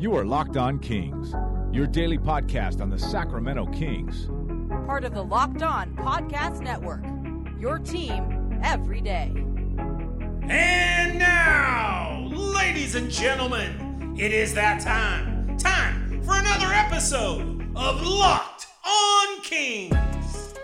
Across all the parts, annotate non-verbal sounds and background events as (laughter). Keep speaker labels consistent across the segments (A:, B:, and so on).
A: You are Locked On Kings, your daily podcast on the Sacramento Kings.
B: Part of the Locked On Podcast Network. Your team every day.
C: And now, ladies and gentlemen, it is that time. Time for another episode of Locked On Kings.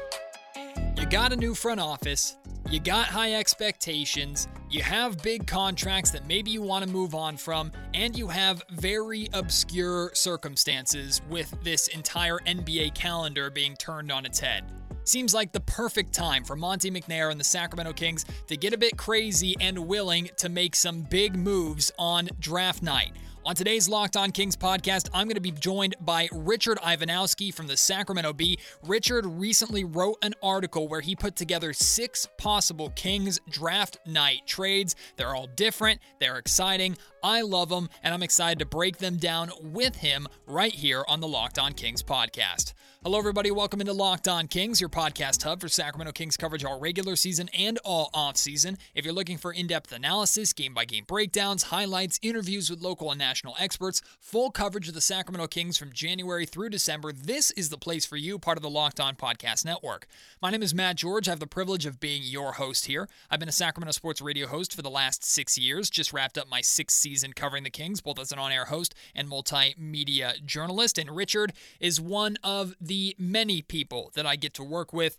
D: You got a new front office, you got high expectations, you have big contracts that maybe you want to move on from, and you have very obscure circumstances with this entire NBA calendar being turned on its head. Seems like the perfect time for Monte McNair and the Sacramento Kings to get a bit crazy and willing to make some big moves on draft night. On today's Locked On Kings podcast, I'm going to be joined by Richard Ivanowski from the Sacramento Bee. Richard recently wrote an article where he put together six possible Kings draft night trades. They're all different, they're exciting. I love them, and I'm excited to break them down with him right here on the Locked On Kings podcast. Hello, everybody. Welcome into Locked On Kings, your podcast hub for Sacramento Kings coverage all regular season and all off season. If you're looking for in depth analysis, game by game breakdowns, highlights, interviews with local and national experts, full coverage of the Sacramento Kings from January through December, this is the place for you, part of the Locked On Podcast Network. My name is Matt George. I have the privilege of being your host here. I've been a Sacramento sports radio host for the last six years, just wrapped up my sixth season covering the Kings, both as an on air host and multimedia journalist. And Richard is one of the the many people that I get to work with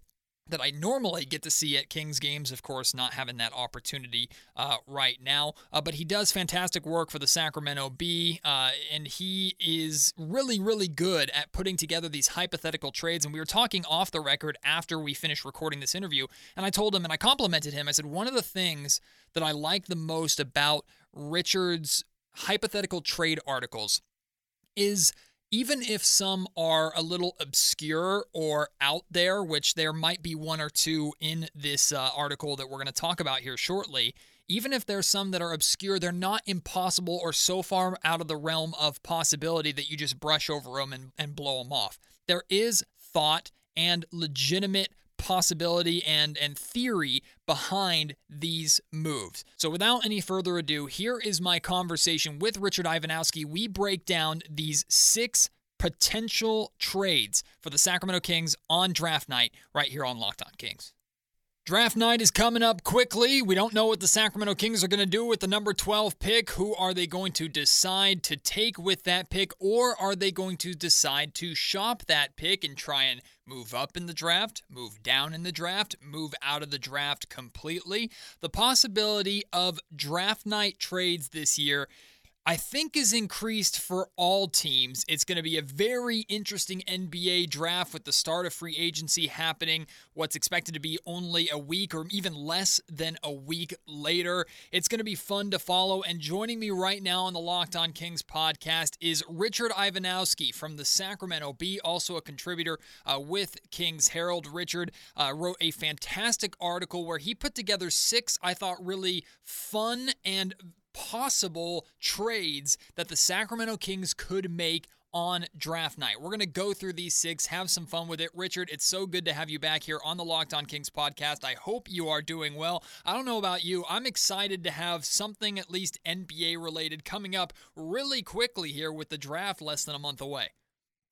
D: that I normally get to see at Kings games, of course, not having that opportunity uh, right now. Uh, but he does fantastic work for the Sacramento Bee, uh, and he is really, really good at putting together these hypothetical trades. And we were talking off the record after we finished recording this interview, and I told him and I complimented him. I said, one of the things that I like the most about Richard's hypothetical trade articles is even if some are a little obscure or out there, which there might be one or two in this uh, article that we're going to talk about here shortly, even if there's some that are obscure, they're not impossible or so far out of the realm of possibility that you just brush over them and, and blow them off. There is thought and legitimate possibility and and theory behind these moves. So without any further ado, here is my conversation with Richard Ivanowski. We break down these six potential trades for the Sacramento Kings on draft night right here on Locked On Kings. Draft night is coming up quickly. We don't know what the Sacramento Kings are going to do with the number 12 pick. Who are they going to decide to take with that pick, or are they going to decide to shop that pick and try and move up in the draft, move down in the draft, move out of the draft completely? The possibility of draft night trades this year I think is increased for all teams. It's going to be a very interesting NBA draft with the start of free agency happening, what's expected to be only a week or even less than a week later. It's going to be fun to follow. And joining me right now on the Locked On Kings podcast is Richard Ivanowski from the Sacramento Bee, also a contributor uh, with Kings Herald. Richard uh, wrote a fantastic article where he put together six, I thought, really fun and possible trades that the Sacramento Kings could make on draft night. We're going to go through these six, have some fun with it. Richard, it's so good to have you back here on the Locked On Kings podcast. I hope you are doing well. I don't know about you. I'm excited to have something at least NBA related coming up really quickly here with the draft less than a month away.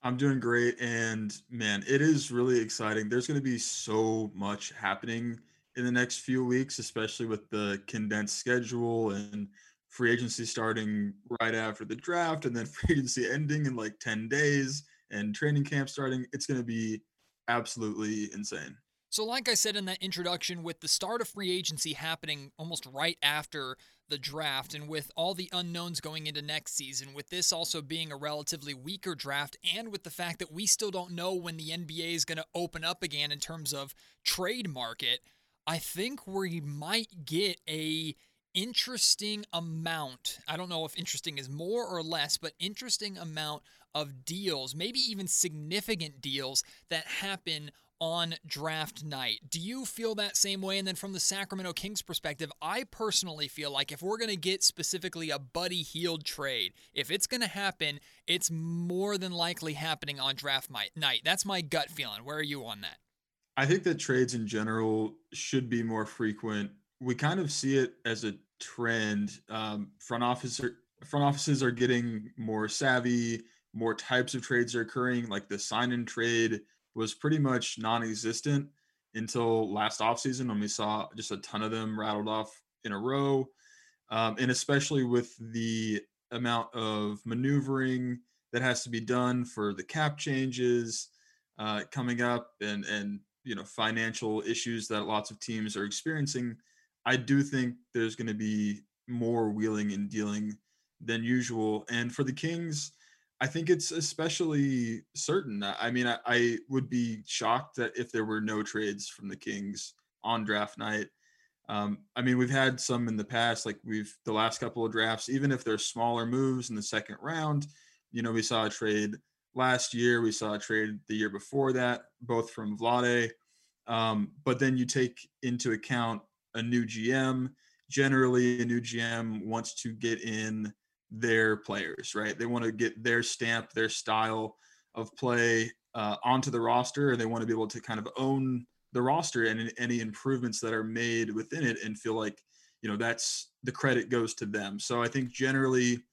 E: I'm doing great. And man, it is really exciting. There's going to be so much happening in the next few weeks, especially with the condensed schedule and free agency starting right after the draft and then (laughs) free agency ending in like 10 days and training camp starting it's going to be absolutely insane.
D: So like i said in that introduction with the start of free agency happening almost right after the draft and with all the unknowns going into next season with this also being a relatively weaker draft and with the fact that we still don't know when the nba is going to open up again in terms of trade market i think we might get a interesting amount. I don't know if interesting is more or less, but interesting amount of deals, maybe even significant deals that happen on draft night. Do you feel that same way? And then from the Sacramento Kings perspective, I personally feel like if we're going to get specifically a Buddy Hield trade, if it's going to happen, it's more than likely happening on draft night. That's my gut feeling. Where are you on that?
E: I think that trades in general should be more frequent. We kind of see it as a trend. Um, front office front offices are getting more savvy, more types of trades are occurring. Like the sign and trade was pretty much non existent until last offseason when we saw just a ton of them rattled off in a row. Um, and especially with the amount of maneuvering that has to be done for the cap changes uh, coming up and and you know financial issues that lots of teams are experiencing i do think there's going to be more wheeling and dealing than usual and for the kings i think it's especially certain i mean i, I would be shocked that if there were no trades from the kings on draft night um, I mean, we've had some in the past, like we've the last couple of drafts, even if they're smaller moves in the second round. You know, we saw a trade last year. We saw a trade the year before that, both from Vlade. Um, but then you take into account a new GM. Generally, a new GM wants to get in their players, right? They want to get their stamp, their style of play uh, onto the roster, and they want to be able to kind of own the roster and any improvements that are made within it, and feel like you know that's the credit goes to them. So I think generally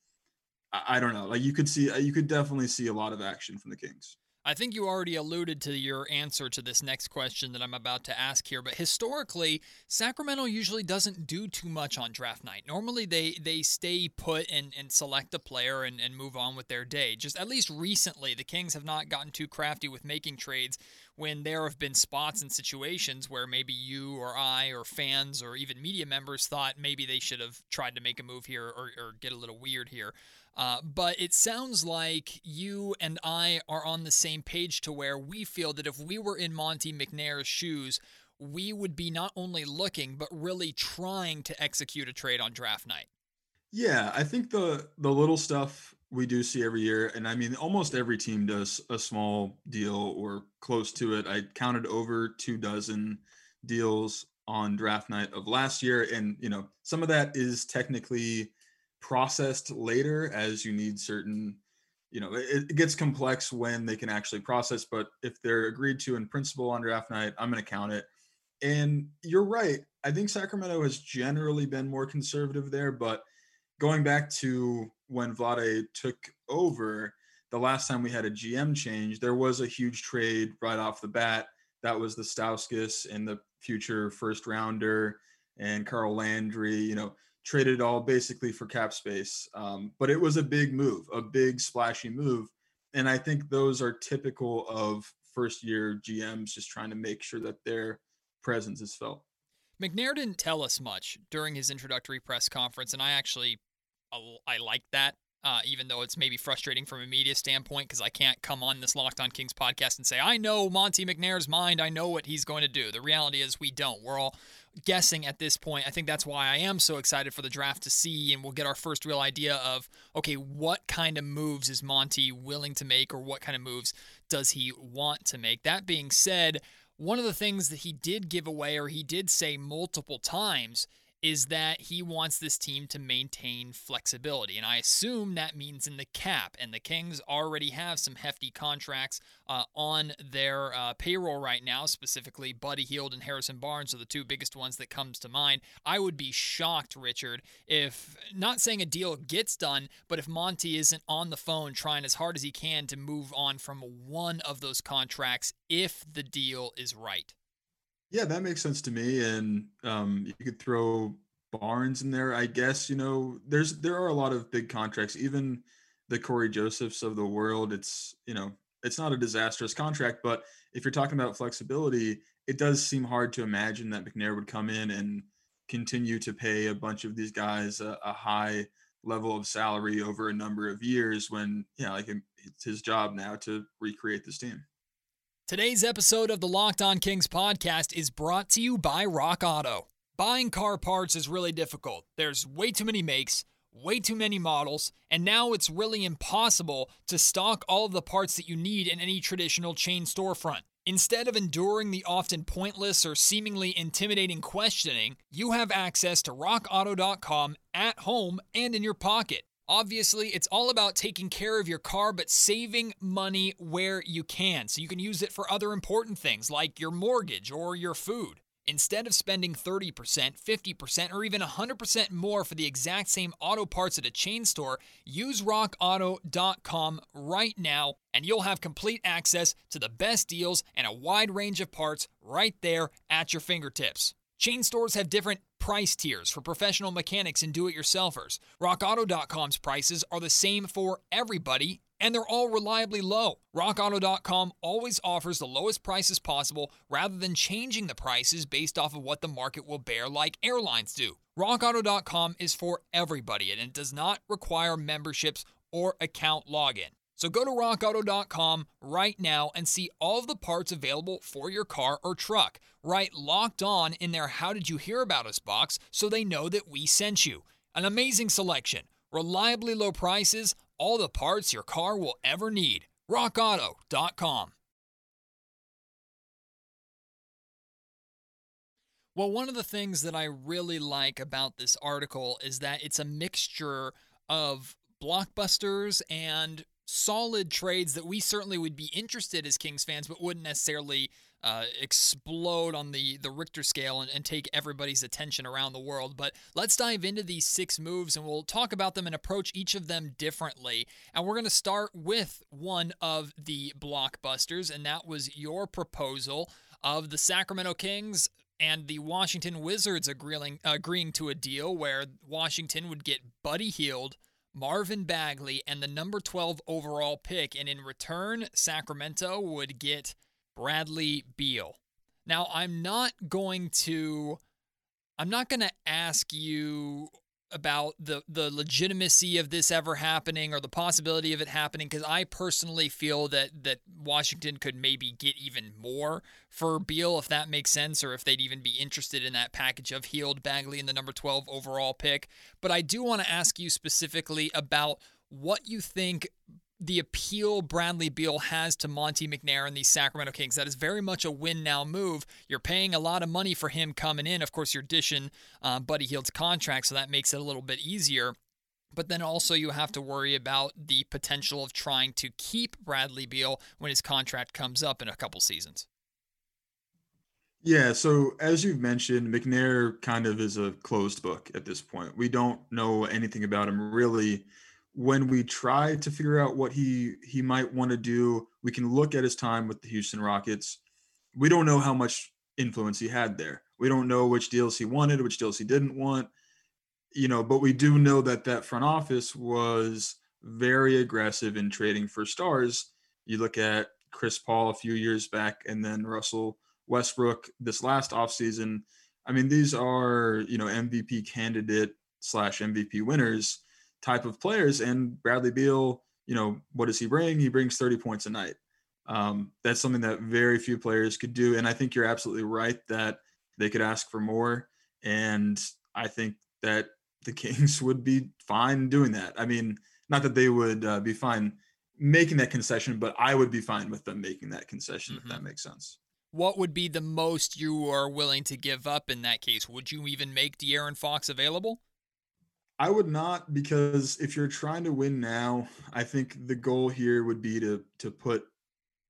E: I, don't know. Like you could see, you could definitely see a lot of action from the Kings.
D: I think you already alluded to your answer to this next question that I'm about to ask here, but historically, Sacramento usually doesn't do too much on draft night. Normally they they stay put and, and select a player and, and move on with their day. Just at least recently, the Kings have not gotten too crafty with making trades when there have been spots and situations where maybe you or I or fans or even media members thought maybe they should have tried to make a move here or, or get a little weird here. Uh, but it sounds like you and I are on the same page to where we feel that if we were in Monte McNair's shoes, we would be not only looking but really trying to execute a trade on draft night.
E: Yeah, I think the the little stuff we do see every year, and I mean almost every team does a small deal or close to it. I counted over two dozen deals on draft night of last year, and you know some of that is technically processed later as you need certain you know it, it, gets complex when they can actually process but if they're agreed to in principle on draft night i'm going to count it and you're right i think sacramento has generally been more conservative there but going back to when vlade took over the last time we had a gm change there was a huge trade right off the bat that was the stauskas and the future first rounder and carl landry you know traded all basically for cap space. Um, but it was a big move, a big splashy move. And I think those are typical of first year GMs just trying to make sure that their presence is felt.
D: McNair didn't tell us much during his introductory press conference, and I actually I like that uh, even though it's maybe frustrating from a media standpoint because I can't come on this Locked On Kings podcast and say, I know Monte McNair's mind. I know what he's going to do. The reality is, we don't. We're all guessing at this point. I think that's why I am so excited for the draft to see, and we'll get our first real idea of, okay, what kind of moves is Monte willing to make, or what kind of moves does he want to make? That being said, one of the things that he did give away, or he did say multiple times, is that he wants this team to maintain flexibility. And I assume that means in the cap. And the Kings already have some hefty contracts uh, on their uh, payroll right now, specifically Buddy Hield and Harrison Barnes are the two biggest ones that comes to mind. I would be shocked, Richard, if not saying a deal gets done, but if Monte isn't on the phone trying as hard as he can to move on from one of those contracts if the deal is right.
E: Yeah, that makes sense to me. And um, you could throw Barnes in there, I guess. You know, there's there are a lot of big contracts, even the Cory Josephs of the world. It's you know, it's not a disastrous contract, but if you're talking about flexibility, it does seem hard to imagine that McNair would come in and continue to pay a bunch of these guys a, a high level of salary over a number of years when yeah, like it's his job now to recreate this team.
D: Today's episode of the Locked On Kings podcast is brought to you by Rock Auto. Buying car parts is really difficult. There's way too many makes, way too many models, and now it's really impossible to stock all of the parts that you need in any traditional chain storefront. Instead of enduring the often pointless or seemingly intimidating questioning, you have access to rockauto.com at home and in your pocket. Obviously, it's all about taking care of your car, but saving money where you can so you can use it for other important things like your mortgage or your food. Instead of spending 30%, 50%, or even 100% more for the exact same auto parts at a chain store, use rockauto.com right now and you'll have complete access to the best deals and a wide range of parts right there at your fingertips. Chain stores have different price tiers for professional mechanics and do it yourselfers. RockAuto.com's prices are the same for everybody and they're all reliably low. RockAuto.com always offers the lowest prices possible rather than changing the prices based off of what the market will bear, like airlines do. RockAuto.com is for everybody and it does not require memberships or account login. So go to rockauto.com right now and see all of the parts available for your car or truck. Write locked on in their How Did You Hear About Us box so they know that we sent you. An amazing selection, reliably low prices, all the parts your car will ever need. RockAuto.com. Well, one of the things that I really like about this article is that it's a mixture of blockbusters and solid trades that we certainly would be interested as Kings fans, but wouldn't necessarily uh, explode on the, the Richter scale and, and take everybody's attention around the world. But let's dive into these six moves and we'll talk about them and approach each of them differently. And we're going to start with one of the blockbusters, and that was your proposal of the Sacramento Kings and the Washington Wizards agreeing, agreeing to a deal where Washington would get Buddy Hield Marvin Bagley, and the number 12 overall pick. And in return, Sacramento would get Bradley Beal. Now, I'm not going to. I'm not going to ask you about the the legitimacy of this ever happening or the possibility of it happening because I personally feel that that Washington could maybe get even more for Beal if that makes sense or if they'd even be interested in that package of Hield Bagley in the number 12 overall pick. But I do want to ask you specifically about what you think the appeal Bradley Beal has to Monte McNair and the Sacramento Kings. That is very much a win now move. You're paying a lot of money for him coming in. Of course, you're dishing uh, Buddy Hield's contract, so that makes it a little bit easier. But then also you have to worry about the potential of trying to keep Bradley Beal when his contract comes up in a couple seasons.
E: Yeah, so as you've mentioned, McNair kind of is a closed book at this point. We don't know anything about him really when we try to figure out what he he might want to do, we can look at his time with the Houston Rockets. We don't know how much influence he had there. We don't know which deals he wanted, which deals he didn't want. You know, but we do know that that front office was very aggressive in trading for stars. You look at Chris Paul a few years back and then Russell Westbrook this last offseason. I mean, these are, you know, MVP candidate slash MVP winners type of players. And Bradley Beal, you know, what does he bring? He brings 30 points a night. Um, that's something that very few players could do. And I think you're absolutely right that they could ask for more. And I think that the (laughs) Kings would be fine doing that. I mean, not that they would uh, be fine making that concession, but I would be fine with them making that concession, mm-hmm. if that mm-hmm. makes sense.
D: What would be the most you are willing to give up in that case? Would you even make De'Aaron Fox available?
E: I would not because if you're trying to win now, I think the goal here would be to to put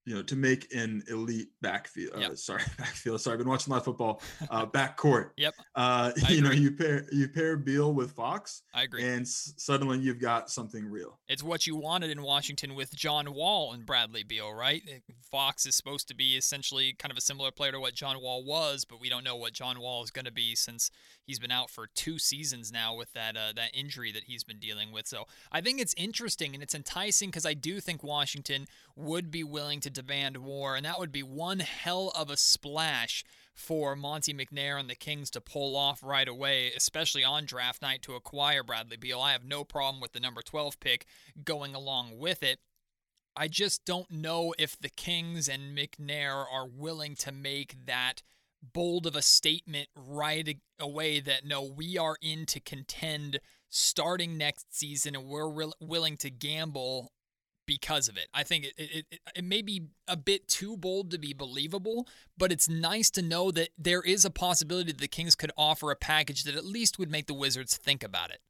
E: you know, to make an elite backfield. Yep. Uh, sorry, (laughs) backfield. Sorry, I've been watching a lot of football. Uh, (laughs) backcourt.
D: yep.
E: Uh, you know, you pair you pair Beal with Fox.
D: I agree.
E: And s- suddenly you've got something real.
D: It's what you wanted in Washington with John Wall and Bradley Beal, right? Fox is supposed to be essentially kind of a similar player to what John Wall was, but we don't know what John Wall is going to be since he's been out for two seasons now with that uh, that injury that he's been dealing with. So I think it's interesting and it's enticing because I do think Washington would be willing to demand war, and that would be one hell of a splash for Monte McNair and the Kings to pull off right away, especially on draft night to acquire Bradley Beal. I have no problem with the number 12 pick going along with it. I just don't know if the Kings and McNair are willing to make that bold of a statement right away that no, we are in to contend starting next season and we're re- willing to gamble because of it. I think it, it, it, it may be a bit too bold to be believable, but it's nice to know that there is a possibility that the Kings could offer a package that at least would make the Wizards think about it.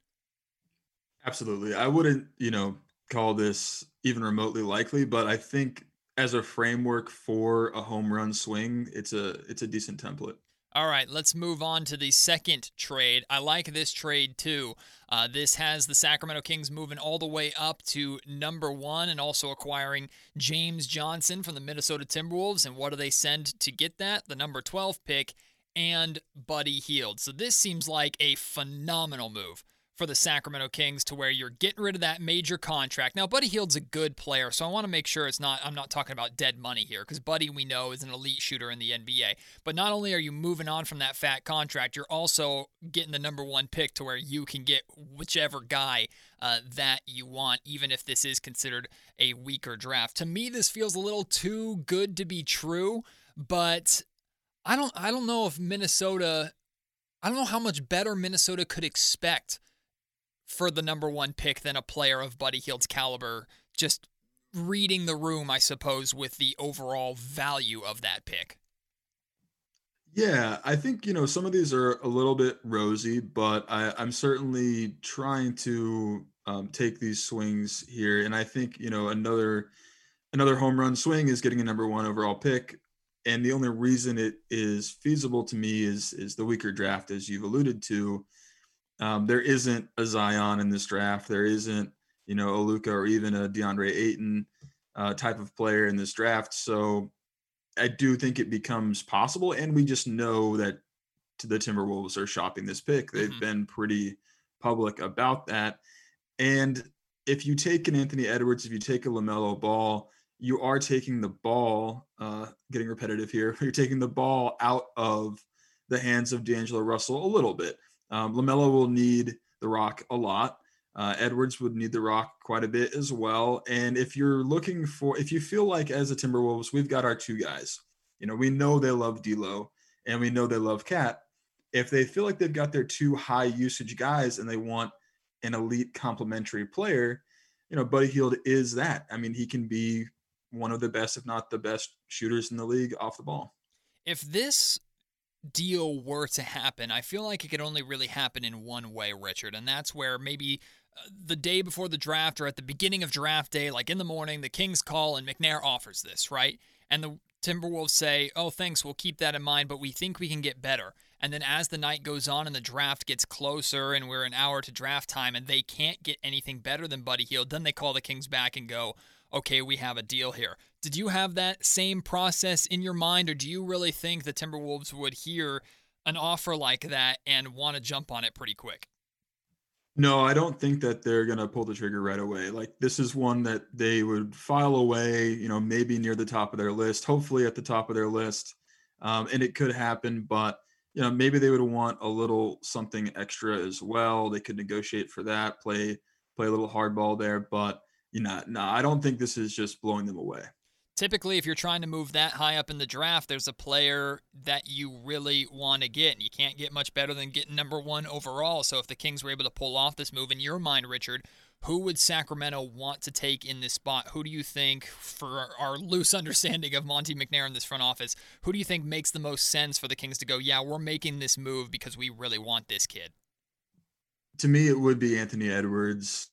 E: Absolutely. I wouldn't, you know, call this even remotely likely, but I think as a framework for a home run swing, it's a it's a decent template.
D: All right, let's move on to the second trade. I like this trade too. Uh, this has the Sacramento Kings moving all the way up to number one and also acquiring James Johnson from the Minnesota Timberwolves. And what do they send to get that? The number 12 pick and Buddy Hield. So this seems like a phenomenal move for the Sacramento Kings to where you're getting rid of that major contract. Now, Buddy Hield's a good player, so I want to make sure it's not, I'm not talking about dead money here because Buddy, we know, is an elite shooter in the NBA. But not only are you moving on from that fat contract, you're also getting the number one pick to where you can get whichever guy uh, that you want, even if this is considered a weaker draft. To me, this feels a little too good to be true, but I don't, I don't know if Minnesota, I don't know how much better Minnesota could expect for the number one pick than a player of Buddy Hield's caliber. Just reading the room, I suppose, with the overall value of that pick.
E: Yeah, I think you know some of these are a little bit rosy, but I, I'm certainly trying to um, take these swings here, and I think you know another another home run swing is getting a number one overall pick, and the only reason it is feasible to me is is the weaker draft, as you've alluded to. Um, there isn't a Zion in this draft. There isn't, you know, a Luka or even a DeAndre Ayton uh, type of player in this draft. So I do think it becomes possible. And we just know that the Timberwolves are shopping this pick. They've mm-hmm. been pretty public about that. And if you take an Anthony Edwards, if you take a LaMelo ball, you are taking the ball, uh, getting repetitive here, (laughs) you're taking the ball out of the hands of D'Angelo Russell a little bit. Um, LaMelo will need the rock a lot. Uh, Edwards would need the rock quite a bit as well. And if you're looking for, if you feel like as a Timberwolves, we've got our two guys, you know, we know they love D'Lo and we know they love KAT. If they feel like they've got their two high usage guys and they want an elite complementary player, you know, Buddy Hield is that. I mean, he can be one of the best, if not the best shooters in the league off the ball.
D: If this deal were to happen, I feel like it could only really happen in one way, Richard, and that's where maybe uh, the day before the draft or at the beginning of draft day, like in the morning, the Kings call and McNair offers this, right? And the Timberwolves say, oh, thanks, we'll keep that in mind, but we think we can get better. And then as the night goes on and the draft gets closer and we're an hour to draft time and they can't get anything better than Buddy Hield, then they call the Kings back and go, okay, we have a deal here. Did you have that same process in your mind, or do you really think the Timberwolves would hear an offer like that and want to jump on it pretty quick?
E: No, I don't think that they're going to pull the trigger right away. Like, this is one that they would file away, you know, maybe near the top of their list, hopefully at the top of their list. Um, and it could happen, but, you know, maybe they would want a little something extra as well. They could negotiate for that, play play a little hardball there. But you know, no, I don't think this is just blowing them away.
D: Typically, if you're trying to move that high up in the draft, there's a player that you really want to get. And you can't get much better than getting number one overall. So if the Kings were able to pull off this move, in your mind, Richard, who would Sacramento want to take in this spot? Who do you think, for our loose (laughs) understanding of Monte McNair in this front office, who do you think makes the most sense for the Kings to go, yeah, we're making this move because we really want this kid?
E: To me, it would be Anthony Edwards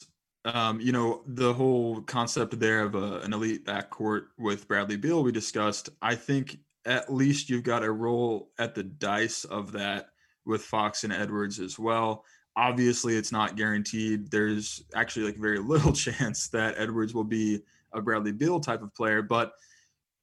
E: um, you know, the whole concept there of a, an elite backcourt with Bradley Beal we discussed, I think at least you've got a roll at the dice of that with Fox and Edwards as well. Obviously, it's not guaranteed. There's actually like very (laughs) little chance that Edwards will be a Bradley Beal type of player, but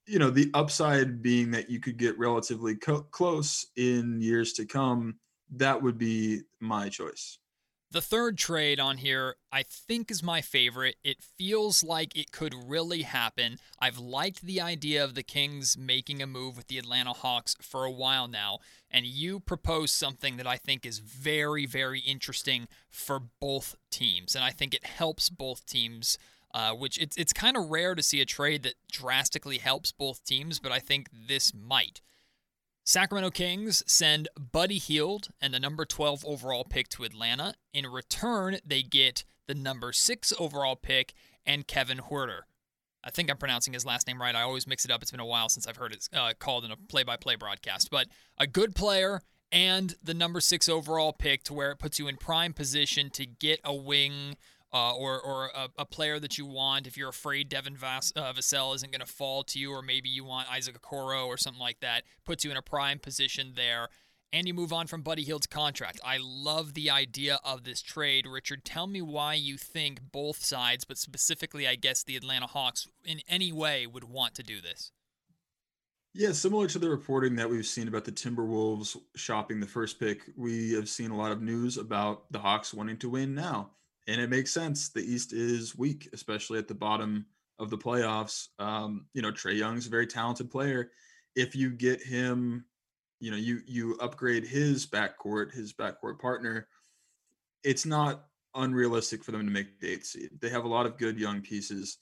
E: you know, the upside being that you could get relatively co- close in years to come, that would be my choice.
D: The third trade on here, I think, is my favorite. It feels like it could really happen. I've liked the idea of the Kings making a move with the Atlanta Hawks for a while now, and you propose something that I think is very, very interesting for both teams, and I think it helps both teams. Uh, which it's it's kind of rare to see a trade that drastically helps both teams, but I think this might. Sacramento Kings send Buddy Hield and the number 12 overall pick to Atlanta. In return, they get the number 6 overall pick and Kevin Huerter. I think I'm pronouncing his last name right. I always mix it up. It's been a while since I've heard it uh, called in a play by play broadcast. But a good player and the number 6 overall pick to where it puts you in prime position to get a wing uh, or or a, a, player that you want. If you're afraid Devin uh, Vassell isn't going to fall to you, or maybe you want Isaac Okoro or something like that, puts you in a prime position there. and you move on from Buddy Hield's contract. I love the idea of this trade. Richard, tell me why you think both sides, but specifically, I guess, the Atlanta Hawks, in any way would want to do this.
E: Yeah, similar to the reporting that we've seen about the Timberwolves shopping the first pick, we have seen a lot of news about the Hawks wanting to win now. And it makes sense. The East is weak, especially at the bottom of the playoffs. Um, you know, Trae Young's a very talented player. If you get him you know you you upgrade his backcourt his backcourt partner it's not unrealistic for them to make the eighth seed they have a lot of good young pieces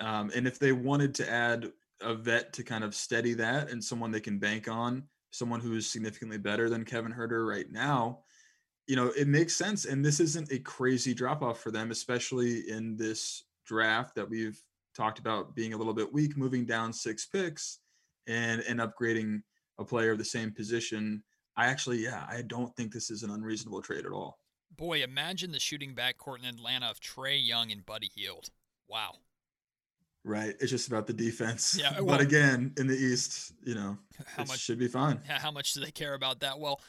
E: um, and if they wanted to add a vet to kind of steady that and someone they can bank on someone who is significantly better than kevin huerter right now you know it makes sense and this isn't a crazy drop off for them especially in this draft that we've talked about being a little bit weak moving down six picks and and upgrading a player of the same position, I actually, yeah, I don't think this is an unreasonable trade at all.
D: Boy, imagine the shooting backcourt in Atlanta of Trae Young and Buddy Hield. Wow.
E: Right. It's just about the defense. (laughs)
D: Yeah. Well,
E: but again, in the East, you know,
D: how much
E: should be fine.
D: Yeah, how much do they care about that? Well,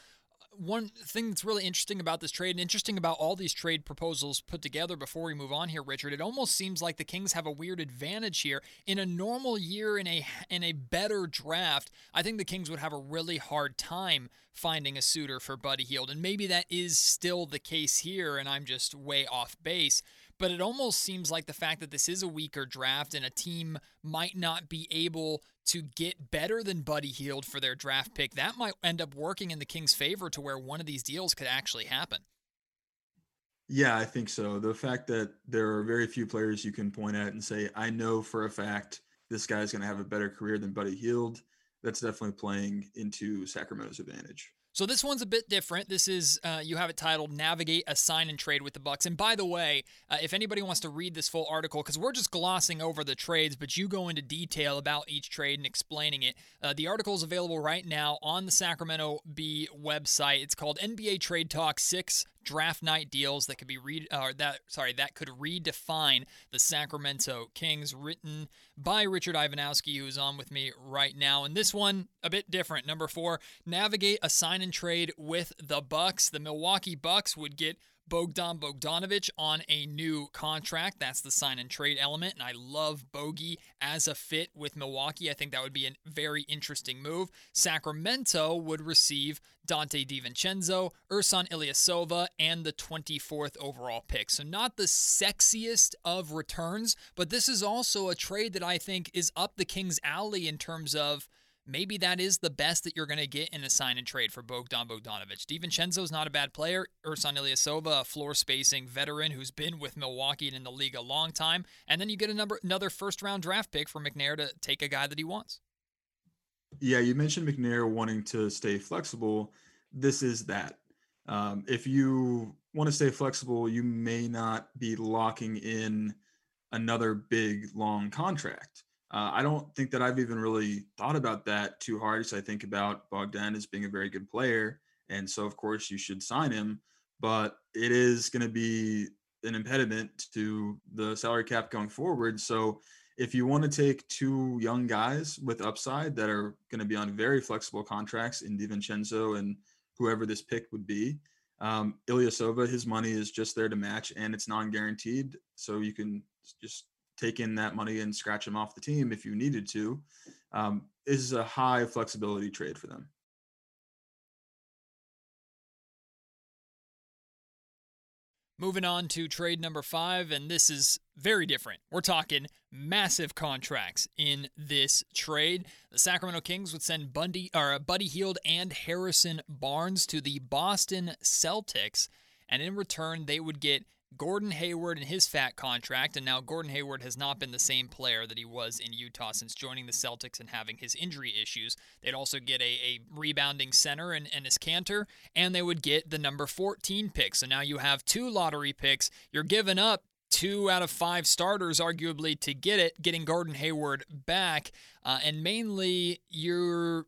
D: one thing that's really interesting about this trade and interesting about all these trade proposals put together before we move on here Richard it almost seems like the Kings have a weird advantage here. In a normal year in a in a better draft I think the Kings would have a really hard time finding a suitor for Buddy Hield. And maybe that is still the case here and I'm just way off base. But it almost seems like the fact that this is a weaker draft and a team might not be able to get better than Buddy Hield for their draft pick, that might end up working in the Kings' favor to where one of these deals could actually happen.
E: Yeah, I think so. The fact that there are very few players you can point at and say, I know for a fact this guy's going to have a better career than Buddy Hield, that's definitely playing into Sacramento's advantage.
D: So this one's a bit different. This is uh, you have it titled "Navigate a Sign and Trade with the Bucks." And by the way, uh, if anybody wants to read this full article, because we're just glossing over the trades, but you go into detail about each trade and explaining it. Uh, the article is available right now on the Sacramento Bee website. It's called NBA Trade Talk Six draft night deals that could be read or uh, that sorry that could redefine the Sacramento Kings written by Richard Ivanowski who is on with me right now. And this one a bit different. Number 4 navigate a sign and trade with the Bucks. The Milwaukee Bucks would get Bogdan Bogdanovic on a new contract. That's the sign and trade element. And I love Bogey as a fit with Milwaukee. I think that would be a very interesting move. Sacramento would receive Donte DiVincenzo, Ersan Ilyasova, and the 24th overall pick. So, not the sexiest of returns, but this is also a trade that I think is up the King's alley in terms of maybe that is the best that you're going to get in a sign and trade for Bogdan Bogdanovic. DiVincenzo's not a bad player. Ersan Ilyasova, a floor spacing veteran who's been with Milwaukee and in the league a long time. And then you get number, another first round draft pick for McNair to take a guy that he wants.
E: Yeah, you mentioned McNair wanting to stay flexible. This is that. Um, if you want to stay flexible, you may not be locking in another big long contract. Uh, I don't think that I've even really thought about that too hard. So I think about Bogdan as being a very good player, and so of course you should sign him. But it is going to be an impediment to the salary cap going forward. So if you want to take two young guys with upside that are going to be on very flexible contracts in DiVincenzo and whoever this pick would be, um, Ilyasova, his money is just there to match and it's non-guaranteed. So you can just take in that money and scratch him off the team if you needed to, um, is a high flexibility trade for them.
D: Moving on to trade number five, and this is very different. We're talking massive contracts in this trade. The Sacramento Kings would send Bundy or Buddy Hield and Harrison Barnes to the Boston Celtics, and in return they would get Gordon Hayward and his fat contract, and now Gordon Hayward has not been the same player that he was in Utah since joining the Celtics and having his injury issues. They'd also get a, a rebounding center and Enes Kanter, and they would get the number 14 pick. So now you have two lottery picks. You're giving up two out of five starters, arguably, to get it, getting Gordon Hayward back. Uh, and mainly, you're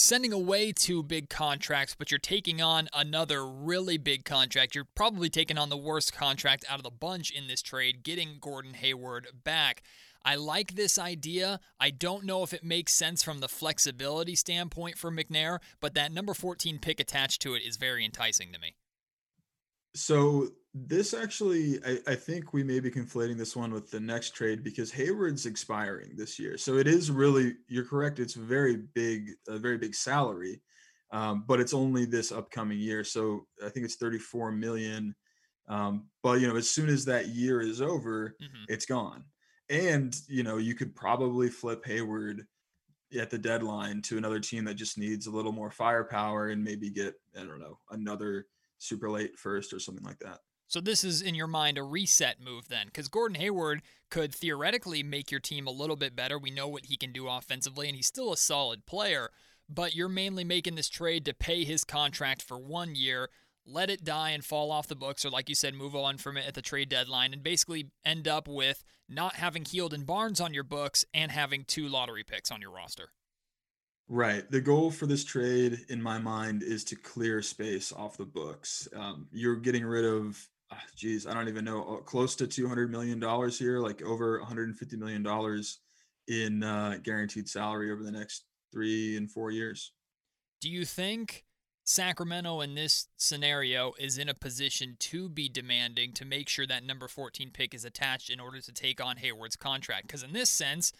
D: sending away two big contracts, but you're taking on another really big contract. You're probably taking on the worst contract out of the bunch in this trade, getting Gordon Hayward back. I like this idea. I don't know if it makes sense from the flexibility standpoint for McNair, but that number 14 pick attached to it is very enticing to me.
E: So this actually, I, I, think we may be conflating this one with the next trade because Hayward's expiring this year. So it is really, you're correct. It's very big, a very big salary, um, but it's only this upcoming year. So I think it's 34 million. Um, but you know, as soon as that year is over, mm-hmm. it's gone. And you know, you could probably flip Hayward at the deadline to another team that just needs a little more firepower and maybe get I don't know another super late first or something like that.
D: So this is in your mind a reset move then, because Gordon Hayward could theoretically make your team a little bit better. We know what he can do offensively, and he's still a solid player. But you're mainly making this trade to pay his contract for one year, let it die and fall off the books, or like you said, move on from it at the trade deadline, and basically end up with not having Hield and Barnes on your books and having two lottery picks on your roster.
E: Right. The goal for this trade, in my mind, is to clear space off the books. Um, you're getting rid of, geez, I don't even know, uh, close to $200 million here, like over $150 million in uh, guaranteed salary over the next three and four years.
D: Do you think Sacramento in this scenario is in a position to be demanding to make sure that number 14 pick is attached in order to take on Hayward's contract? Because in this sense,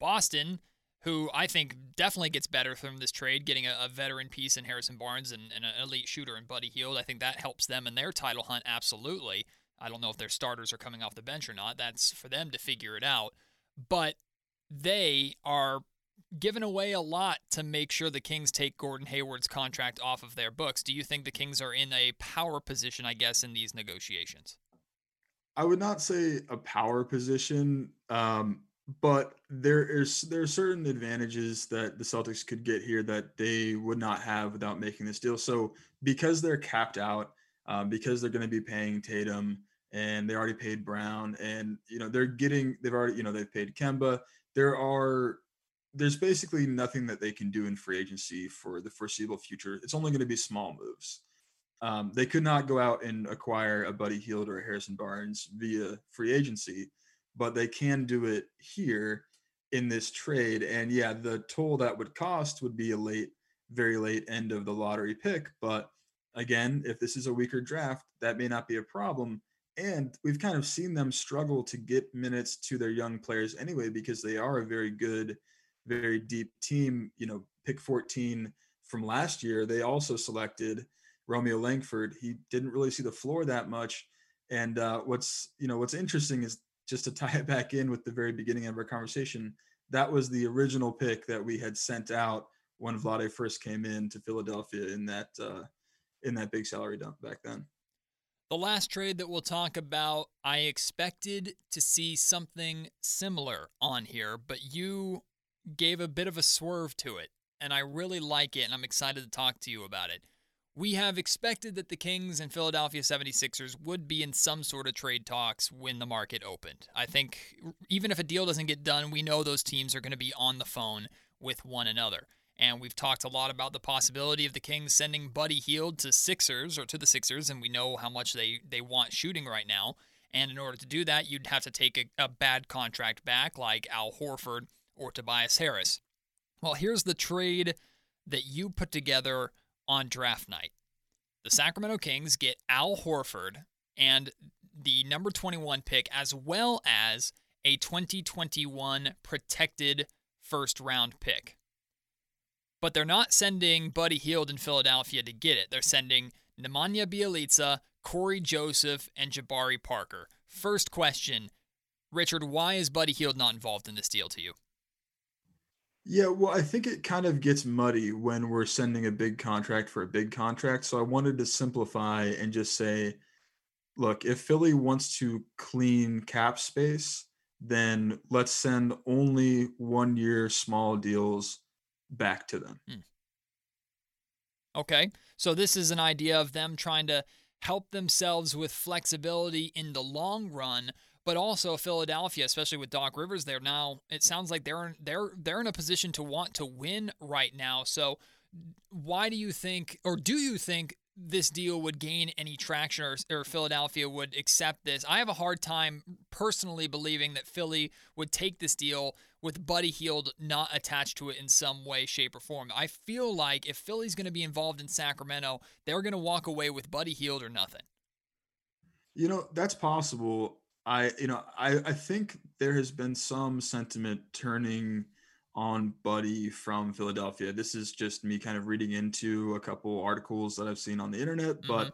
D: Boston – who I think definitely gets better from this trade, getting a, a veteran piece in Harrison Barnes and, and, an elite shooter in Buddy Hield. I think that helps them in their title hunt, absolutely. I don't know if their starters are coming off the bench or not. That's for them to figure it out. But they are giving away a lot to make sure the Kings take Gordon Hayward's contract off of their books. Do you think the Kings are in a power position, I guess, in these negotiations?
E: I would not say a power position. Um, but there is there are certain advantages that the Celtics could get here that they would not have without making this deal. So because they're capped out, um, because they're going to be paying Tatum and they already paid Brown, and you know they're getting they've already you know they've paid Kemba. There are there's basically nothing that they can do in free agency for the foreseeable future. It's only going to be small moves. Um, they could not go out and acquire a Buddy Hield or a Harrison Barnes via free agency but they can do it here in this trade. And yeah, the toll that would cost would be a late, very late end of the lottery pick. But again, if this is a weaker draft, that may not be a problem. And we've kind of seen them struggle to get minutes to their young players anyway, because they are a very good, very deep team. You know, pick 14 from last year, they also selected Romeo Langford. He didn't really see the floor that much. And uh, what's you know what's interesting is just to tie it back in with the very beginning of our conversation, that was the original pick that we had sent out when Vlade first came in to Philadelphia in that uh, in that big salary dump back then.
D: The last trade that we'll talk about, I expected to see something similar on here, but you gave a bit of a swerve to it, and I really like it, and I'm excited to talk to you about it we have expected that the Kings and Philadelphia 76ers would be in some sort of trade talks when the market opened. I think even if a deal doesn't get done, we know those teams are going to be on the phone with one another. And we've talked a lot about the possibility of the Kings sending Buddy Hield to Sixers or to the Sixers, and we know how much they, they want shooting right now. And in order to do that, you'd have to take a, a bad contract back like Al Horford or Tobias Harris. Well, here's the trade that you put together on draft night. The Sacramento Kings get Al Horford and the number 21 pick, as well as a 2021 protected first round pick. But they're not sending Buddy Hield in Philadelphia to get it. They're sending Nemanja Bjelica, Cory Joseph, and Jabari Parker. First question Richard, why is Buddy Hield not involved in this deal to you?
E: Yeah, well, I think it kind of gets muddy when we're sending a big contract for a big contract. So I wanted to simplify and just say, look, if Philly wants to clean cap space, then let's send only one year small deals back to them. Hmm.
D: Okay. So this is an idea of them trying to help themselves with flexibility in the long run but also Philadelphia, especially with Doc Rivers there now. It sounds like they're they're they're in a position to want to win right now. So why do you think, or do you think this deal would gain any traction or, or, Philadelphia would accept this. I have a hard time personally believing that Philly would take this deal with Buddy Hield not attached to it in some way, shape, or form. I feel like if Philly's going to be involved in Sacramento, they're going to walk away with Buddy Hield or nothing.
E: You know, that's possible. I, you know, I, I think there has been some sentiment turning on Buddy from Philadelphia. This is just me kind of reading into a couple articles that I've seen on the internet, mm-hmm. but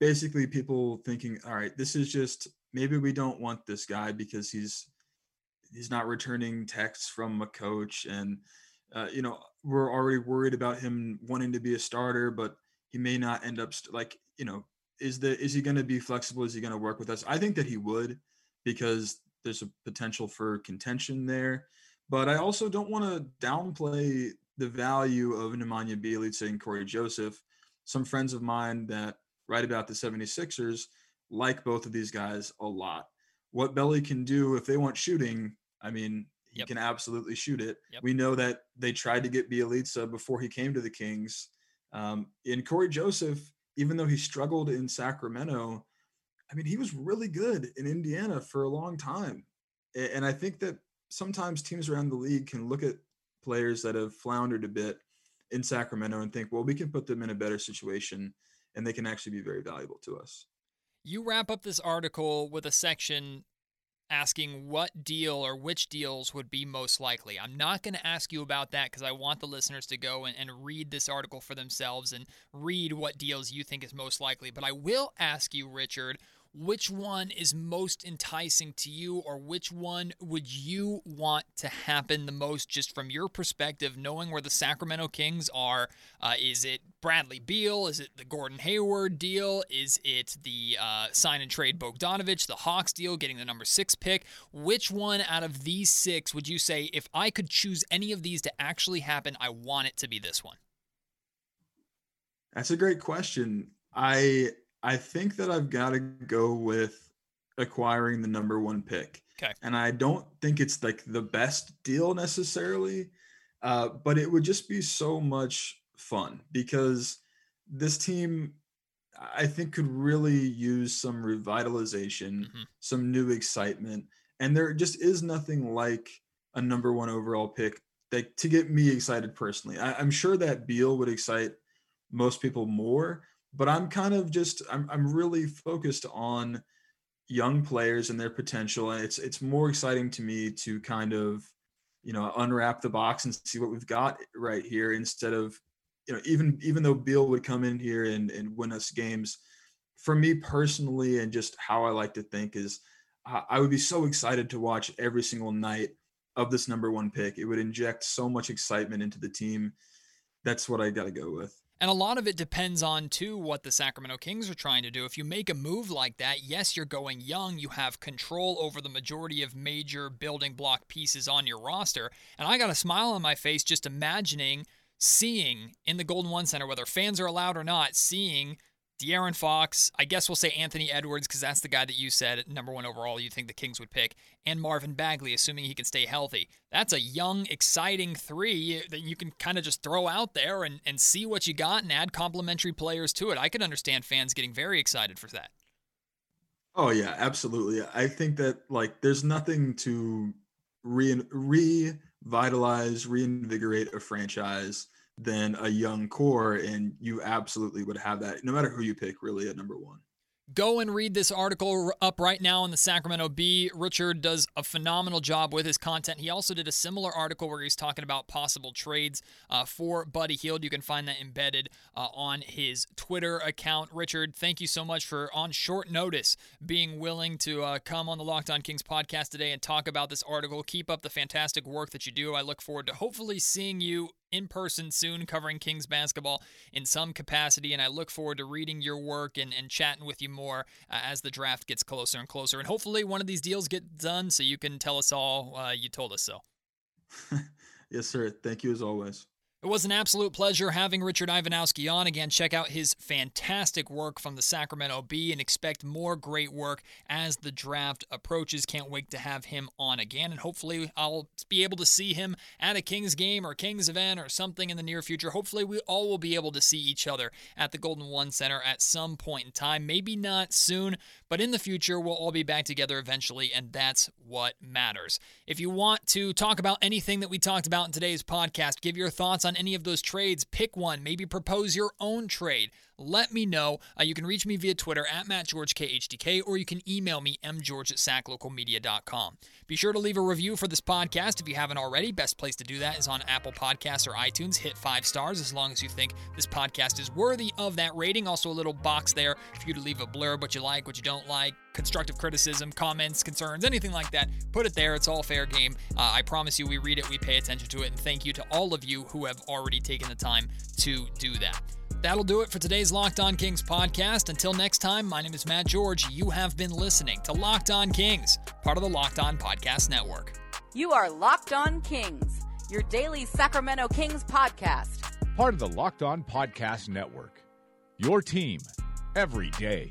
E: basically people thinking, all right, this is just maybe we don't want this guy because he's he's not returning texts from a coach and uh, you know we're already worried about him wanting to be a starter but he may not end up st- like you know is the is he going to be flexible is he going to work with us i think that he would because there's a potential for contention there but I also don't want to downplay the value of Nemanja Bjelica and Cory Joseph. Some friends of mine that write about the 76ers like both of these guys a lot. What Belly can do if they want shooting, I mean, he yep. can absolutely shoot it. Yep. We know that they tried to get Bjelica before he came to the Kings. Um, and Cory Joseph, even though he struggled in Sacramento, I mean, he was really good in Indiana for a long time. And I think that sometimes teams around the league can look at players that have floundered a bit in Sacramento and think, well, we can put them in a better situation and they can actually be very valuable to us.
D: You wrap up this article with a section asking what deal or which deals would be most likely. I'm not going to ask you about that because I want the listeners to go and, and, read this article for themselves and read what deals you think is most likely. But I will ask you, Richard, which one is most enticing to you or which one would you want to happen the most just from your perspective knowing where the sacramento kings are? Uh, is it bradley beal? Is it the gordon hayward deal? Is it the uh, sign and trade bogdanovic the hawks deal getting the number six pick? Which one out of these six would you say if i could choose any of these to actually happen i want it to be this one?
E: That's a great question. I I think that I've got to go with acquiring the number one pick.
D: Okay.
E: And I don't think it's like the best deal necessarily, uh, but it would just be so much fun because this team, I think, could really use some revitalization, mm-hmm. some new excitement. And there just is nothing like a number one overall pick that to get me excited personally. I, I'm sure that Beal would excite most people more, but I'm kind of just I'm I'm really focused on young players and their potential and it's it's more exciting to me to kind of you know unwrap the box and see what we've got right here instead of you know even even though Beal would come in here and and win us games for me personally and just how I like to think is I would be so excited to watch every single night of this number one pick. It would inject so much excitement into the team. That's what I got to go with.
D: And a lot of it depends on, too, what the Sacramento Kings are trying to do. If you make a move like that, yes, you're going young. You have control over the majority of major building block pieces on your roster. And I got a smile on my face just imagining seeing in the Golden One Center, whether fans are allowed or not, seeing De'Aaron Fox, I guess we'll say Anthony Edwards because that's the guy that you said number one overall you think the Kings would pick, and Marvin Bagley, assuming he can stay healthy. That's a young, exciting three that you can kind of just throw out there and, and see what you got and add complementary players to it. I could understand fans getting very excited for that.
E: Oh yeah, absolutely. I think that like there's nothing to re revitalize, reinvigorate a franchise than a young core, and you absolutely would have that no matter who you pick, really at number one.
D: Go and read this article up right now in the Sacramento Bee. Richard does a phenomenal job with his content. He also did a similar article where he's talking about possible trades uh, for Buddy Hield. You can find that embedded uh, on his Twitter account. Richard, thank you so much for on short notice being willing to uh, come on the Locked On Kings podcast today and talk about this article. Keep up the fantastic work that you do. I look forward to hopefully seeing you in person soon covering Kings basketball in some capacity. And I look forward to reading your work and, and chatting with you more uh, as the draft gets closer and closer. And hopefully one of these deals get done so you can tell us all uh, you told us so. (laughs)
E: yes, sir. Thank you as always.
D: It was an absolute pleasure having Richard Ivanowski on. Again, check out his fantastic work from the Sacramento Bee and expect more great work as the draft approaches. Can't wait to have him on again. And hopefully, I'll be able to see him at a Kings game or Kings event or something in the near future. Hopefully, we all will be able to see each other at the Golden One Center at some point in time. Maybe not soon, but in the future, we'll all be back together eventually, and that's what matters. If you want to talk about anything that we talked about in today's podcast, give your thoughts on any of those trades, pick one, maybe propose your own trade. Let me know. Uh, you can reach me via Twitter at MattGeorgeKHDK or you can email me mgeorge at saclocalmedia.com. Be sure to leave a review for this podcast if you haven't already. Best place to do that is on Apple Podcasts or iTunes. Hit five stars as long as you think this podcast is worthy of that rating. Also, a little box there for you to leave a blurb, what you like, what you don't like, constructive criticism, comments, concerns, anything like that. Put it there. It's all fair game. Uh, I promise you, we read it, we pay attention to it, and thank you to all of you who have already taken the time to do that. That'll do it for today's Locked On Kings podcast. Until next time, my name is Matt George. You have been listening to Locked On Kings, part of the Locked On Podcast Network.
B: You are Locked On Kings, your daily Sacramento Kings podcast.
A: Part of the Locked On Podcast Network. Your team every day.